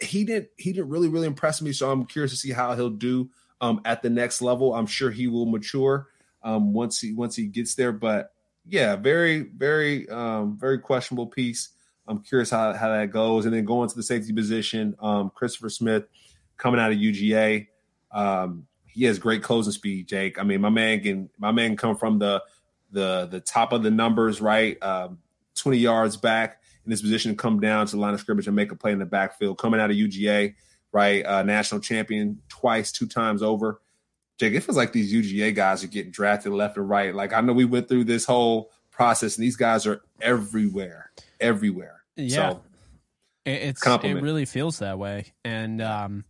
he didn't he didn't really really impress me. So I'm curious to see how he'll do um, at the next level. I'm sure he will mature um, once he once he gets there. But yeah, very very um, very questionable piece. I'm curious how how that goes. And then going to the safety position, um, Christopher Smith coming out of UGA. Um, he has great closing speed, Jake. I mean, my man can my man come from the the the top of the numbers, right? Um, 20 yards back in this position to come down to the line of scrimmage and make a play in the backfield. Coming out of UGA, right? Uh, national champion twice, two times over. Jake, it feels like these UGA guys are getting drafted left and right. Like I know we went through this whole process, and these guys are everywhere, everywhere. Yeah, so, it's compliment. it really feels that way. And um,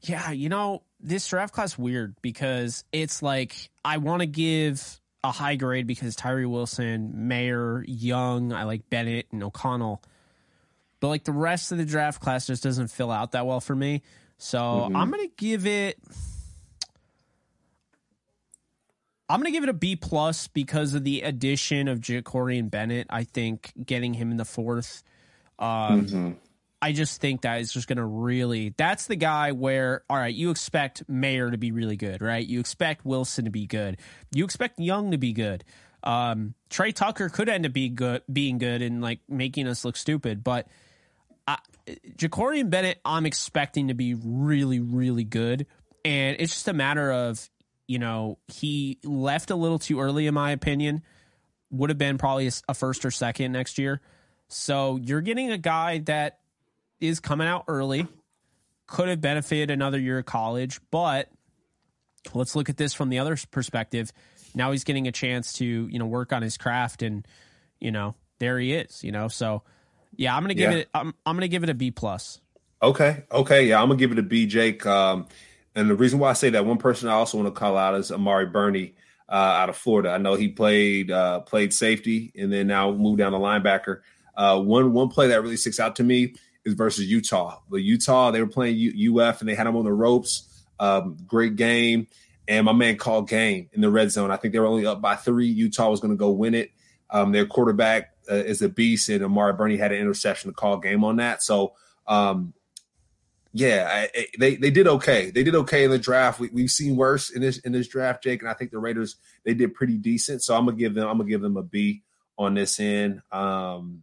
yeah, you know, this draft class weird because it's like I want to give a high grade because Tyree Wilson, Mayer, Young, I like Bennett and O'Connell. But like the rest of the draft class just doesn't fill out that well for me. So mm-hmm. I'm gonna give it I'm gonna give it a B plus because of the addition of Jakorian Bennett. I think getting him in the fourth um, mm-hmm. I just think that is just going to really. That's the guy where, all right, you expect Mayer to be really good, right? You expect Wilson to be good. You expect Young to be good. Um, Tre Tucker could end up being good, being good and like making us look stupid, but I, Jakorian Bennett, I'm expecting to be really, really good, and it's just a matter of you know he left a little too early, in my opinion. Would have been probably a, a first or second next year. So you're getting a guy that is coming out early. Could have benefited another year of college, but let's look at this from the other perspective. Now he's getting a chance to, you know, work on his craft and, you know, there he is, you know. So yeah, I'm gonna give yeah. it I'm I'm gonna give it a B plus. Okay. Okay. Yeah, I'm gonna give it a B, Jake. Um, and the reason why I say that one person I also want to call out is Amari Burney uh, out of Florida. I know he played uh, played safety and then now moved down to linebacker. Uh, one one play that really sticks out to me is versus Utah. But Utah, they were playing U- UF and they had them on the ropes. Um, great game. And my man called game in the red zone. I think they were only up by three. Utah was going to go win it. Um, their quarterback uh, is a beast, and Amari Burney had an interception to call game on that. So, um, yeah, I, I, they they did okay. They did okay in the draft. We, have seen worse in this in this draft, Jake, and I think the Raiders they did pretty decent. So I'm gonna give them I'm gonna give them a B on this end. Um,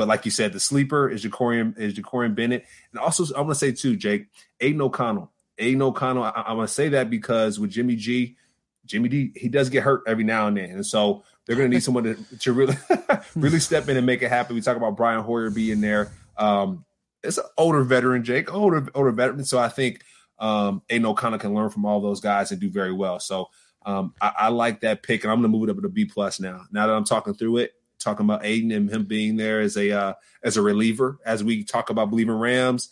but like you said, the sleeper is Jakorian is Jakorian Bennett, and also I'm gonna say too, Jake, Aidan O'Connell. Aidan O'Connell. I, am gonna say that because with Jimmy G, Jimmy D, he does get hurt every now and then, and so they're gonna need someone to, to really [laughs] really step in and make it happen. We talk about Brian Hoyer being there. Um, it's an older veteran, Jake, older older veteran. So I think um, Aidan O'Connell can learn from all those guys and do very well. So um, I, I, like that pick, and I'm going to move it up to B plus now. Now that I'm talking through it, talking about Aidan and him being there as a uh, as a reliever. As we talk about believing Rams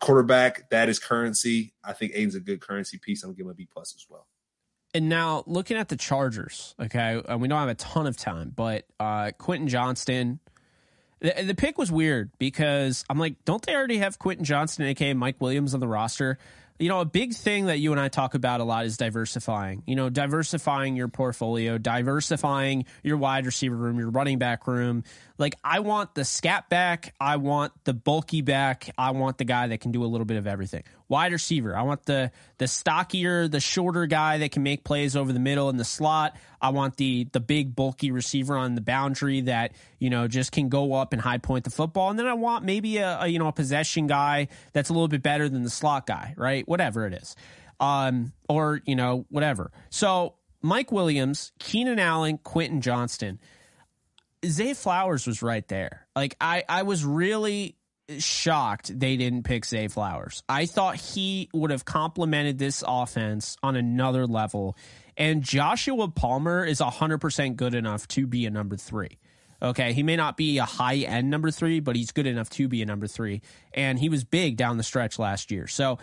quarterback, that is currency. I think Aidan's a good currency piece. I'm give him a B plus as well. And now looking at the Chargers, okay, and we don't have a ton of time, but uh, Quentin Johnston. The, the pick was weird because I'm like, don't they already have Quentin Johnston, aka Mike Williams, on the roster? You know, a big thing that you and I talk about a lot is diversifying. You know, diversifying your portfolio, diversifying your wide receiver room, your running back room. Like, I want the scat back. I want the bulky back. I want the guy that can do a little bit of everything. Wide receiver. I want the the stockier, the shorter guy that can make plays over the middle in the slot. I want the the big bulky receiver on the boundary that you know just can go up and high point the football. And then I want maybe a, a you know a possession guy that's a little bit better than the slot guy, right? whatever it is, um, or you know whatever. So Mike Williams, Keenan Allen, Quentin Johnston, Zay Flowers was right there. Like I, I was really shocked they didn't pick Zay Flowers. I thought he would have complemented this offense on another level. And Joshua Palmer is 100% good enough to be a number three. Okay. He may not be a high end number three, but he's good enough to be a number three. And he was big down the stretch last year. So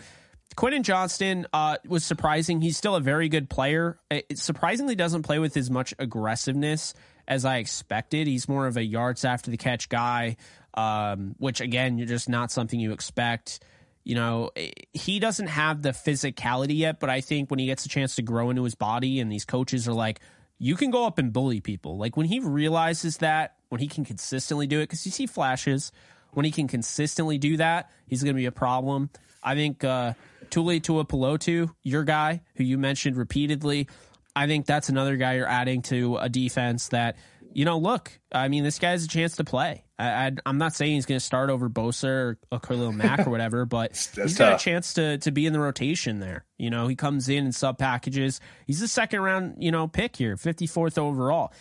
Quentin Johnston uh, was surprising. He's still a very good player. It surprisingly doesn't play with as much aggressiveness as I expected. He's more of a yards after the catch guy, um, which again, you're just not something you expect. You know, he doesn't have the physicality yet, but I think when he gets a chance to grow into his body and these coaches are like, you can go up and bully people. Like when he realizes that, when he can consistently do it, because you see flashes, when he can consistently do that, he's going to be a problem. I think uh, Tuli Tuipulotu, your guy who you mentioned repeatedly, I think that's another guy you're adding to a defense that, you know, look, I mean, this guy has a chance to play. I, am not saying he's going to start over Bosa or, Khalil [laughs] Mack or whatever, but he's got tough. a chance to to be in the rotation there. You know, he comes in in sub packages. He's a second round, you know, pick here, 54th overall.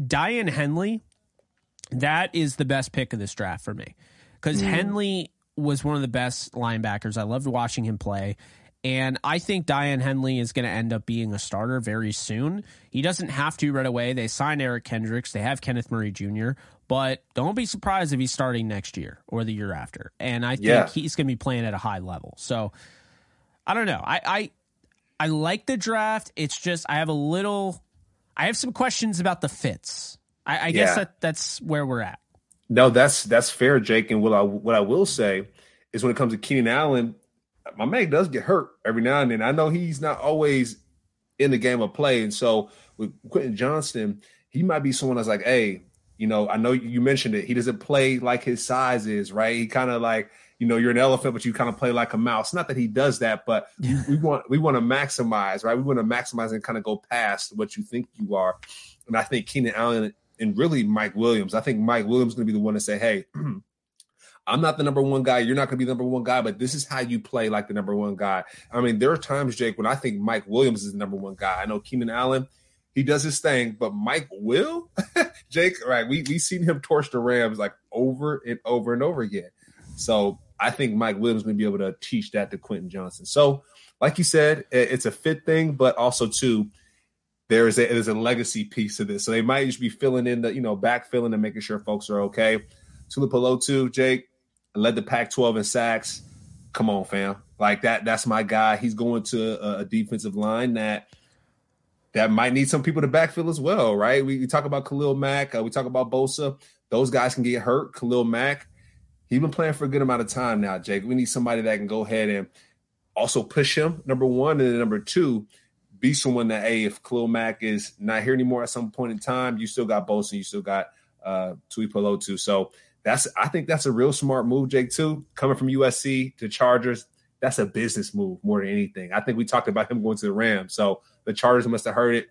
Daiyan Henley, that is the best pick of this draft for me because mm. Henley was one of the best linebackers. I loved watching him play. And I think Daiyan Henley is going to end up being a starter very soon. He doesn't have to right away. They signed Eric Kendricks. They have Kenneth Murray Jr., but don't be surprised if he's starting next year or the year after. And I think yeah. he's going to be playing at a high level. So I don't know. I, I I like the draft. It's just I have a little I have some questions about the fits. I, I yeah. guess that that's where we're at. No, that's that's fair, Jake. And what I what I will say is when it comes to Keenan Allen, my man does get hurt every now and then. I know he's not always in the game of play, and so with Quentin Johnston, he might be someone that's like, hey, you know, I know you mentioned it. He doesn't play like his size is, right? He kind of like, you know, you're an elephant, but you kind of play like a mouse. Not that he does that, but [laughs] we want we want to maximize, right? We want to maximize and kind of go past what you think you are. And I think Keenan Allen and really Mike Williams. I think Mike Williams is going to be the one to say, "Hey, [clears throat] I'm not the number one guy. You're not going to be the number one guy, but this is how you play like the number one guy." I mean, there are times, Jake, when I think Mike Williams is the number one guy. I know Keenan Allen, he does his thing, but Mike will, [laughs] Jake, right? We we seen him torch the Rams like over and over and over again. So I think Mike Williams going to be able to teach that to Quentin Johnston. So, like you said, it's a fit thing, but also too there is a there's a legacy piece to this. So they might just be filling in the, you know, backfilling and making sure folks are okay. Tuipulotu, Jake, led the Pac 12 in sacks. Come on, fam. Like that, that's my guy. He's going to a, a defensive line that that might need some people to backfill as well, right? We, we talk about Khalil Mack, uh, we talk about Bosa. Those guys can get hurt. Khalil Mack, he's been playing for a good amount of time now, Jake. We need somebody that can go ahead and also push him, number one, and then number two, be someone that, hey, if Khalil Mack is not here anymore at some point in time, you still got Bosa, you still got uh, too. So that's I think that's a real smart move, Jake. Too coming from USC to Chargers, that's a business move more than anything. I think we talked about him going to the Rams, so the Chargers must have heard it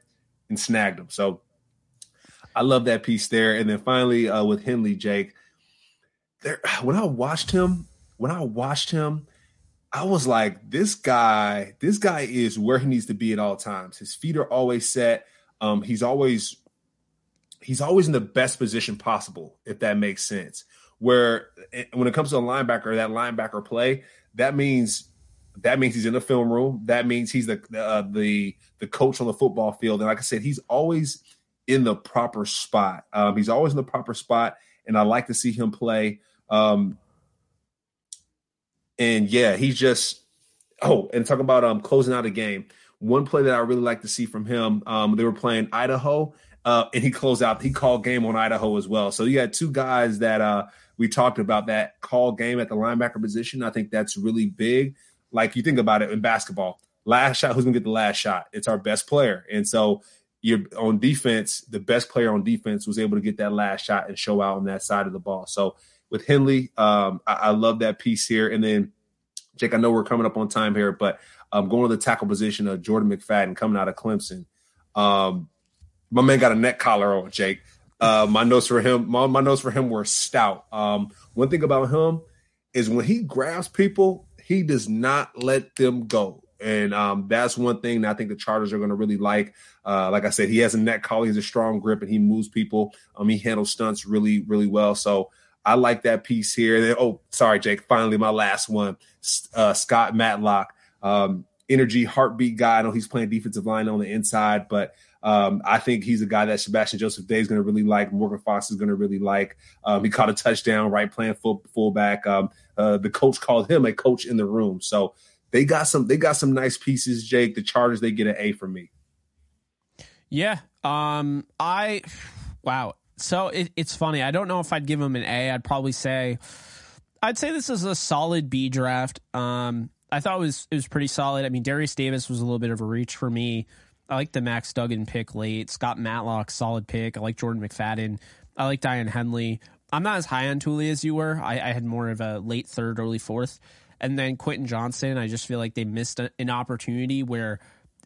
and snagged him. So I love that piece there. And then finally uh, with Henley, Jake, there when I watched him, when I watched him I was like, this guy, this guy is where he needs to be at all times. His feet are always set. Um, he's always he's always in the best position possible, if that makes sense. Where eh, when it comes to a linebacker, that linebacker play, that means that means he's in the film room. That means he's the uh, the the coach on the football field. And like I said, he's always in the proper spot. Um, he's always in the proper spot, and I like to see him play. Um, and yeah, he's just oh, and talking about um closing out a game. One play that I really like to see from him. Um, they were playing Idaho, uh, and he closed out. He called game on Idaho as well. So you had two guys that uh we talked about that call game at the linebacker position. I think that's really big. Like you think about it in basketball, last shot, who's gonna get the last shot? It's our best player. And so you're on defense, the best player on defense was able to get that last shot and show out on that side of the ball. So with Henley, um, I, I love that piece here. And then Jake, I know we're coming up on time here, but um, going to the tackle position of Jordan McFadden coming out of Clemson. Um, my man got a neck collar on, Jake. Uh, my notes for him, my, my notes for him were stout. Um, one thing about him is when he grabs people, he does not let them go. And um, that's one thing that I think the Chargers are going to really like. Uh, like I said, he has a neck collar, he's a strong grip, and he moves people. Um, he handles stunts really, really well. So I like that piece here. Oh, sorry, Jake. Finally, my last one. Uh, Scott Matlock, um, energy, heartbeat guy. I know he's playing defensive line on the inside, but um, I think he's a guy that Sebastian Joseph Day is going to really like. Morgan Fox is going to really like. Um, he caught a touchdown, right, playing full fullback. Um, uh, the coach called him a coach in the room. So they got some. They got some nice pieces. Jake, the Chargers, they get an A from me. Yeah. Um. I. Wow. So it, it's funny. I don't know if I'd give him an A. I'd probably say, I'd say this is a solid B draft. Um. I thought it was it was pretty solid. I mean, Darius Davis was a little bit of a reach for me. I like the Max Duggan pick late. Scott Matlock, solid pick. I like Jordan McFadden. I like Daiyan Henley. I'm not as high on Tuli as you were. I, I, had more of a late third, early fourth. And then Quentin Johnston, I just feel like they missed a, an opportunity where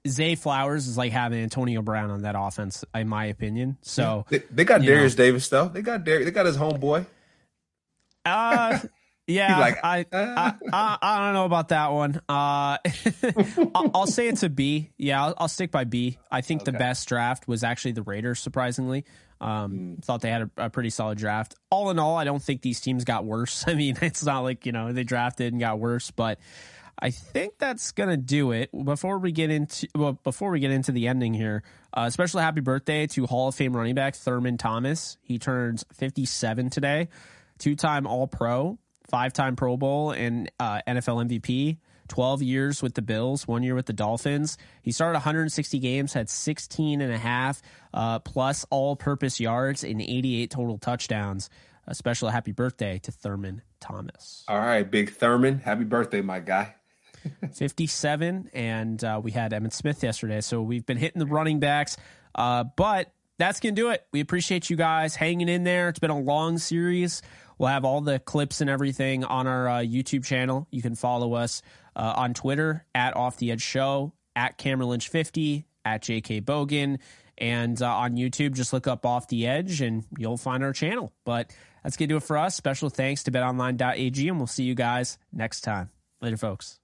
Zay Flowers is like having Antonio Brown on that offense, in my opinion. So they, they got Darius know. Davis though. They got Dar- they got his homeboy. Uh yeah, like, I, uh. I, I, I don't know about that one. Uh, [laughs] I'll, I'll, say it's a B. Yeah, I'll, I'll stick by B. I think okay. the best draft was actually the Raiders. Surprisingly, um, mm. thought they had a, a, pretty solid draft. All in all, I don't think these teams got worse. [laughs] I mean, it's not like you know they drafted and got worse, but I think that's gonna do it. Before we get into well, before we get into the ending here, uh, special happy birthday to Hall of Fame running back Thurman Thomas. He turns 57 today, two time All Pro five time Pro Bowl and uh, NFL MVP. 12 years with the Bills, one year with the Dolphins. He started 160 games, had 16 and a half uh, plus all purpose yards and 88 total touchdowns. A special happy birthday to Thurman Thomas. All right, big Thurman. Happy birthday, my guy. [laughs] 57, and uh, we had Emmitt Smith yesterday. So we've been hitting the running backs. Uh, but that's going to do it. We appreciate you guys hanging in there. It's been a long series. We'll have all the clips and everything on our uh, YouTube channel. You can follow us uh, on Twitter at Off the Edge Show, at Cameron Lynch 50, at JK Bogan, and uh, on YouTube, just look up Off the Edge and you'll find our channel. But that's going to do it for us. Special thanks to betonline.ag, and we'll see you guys next time. Later, folks.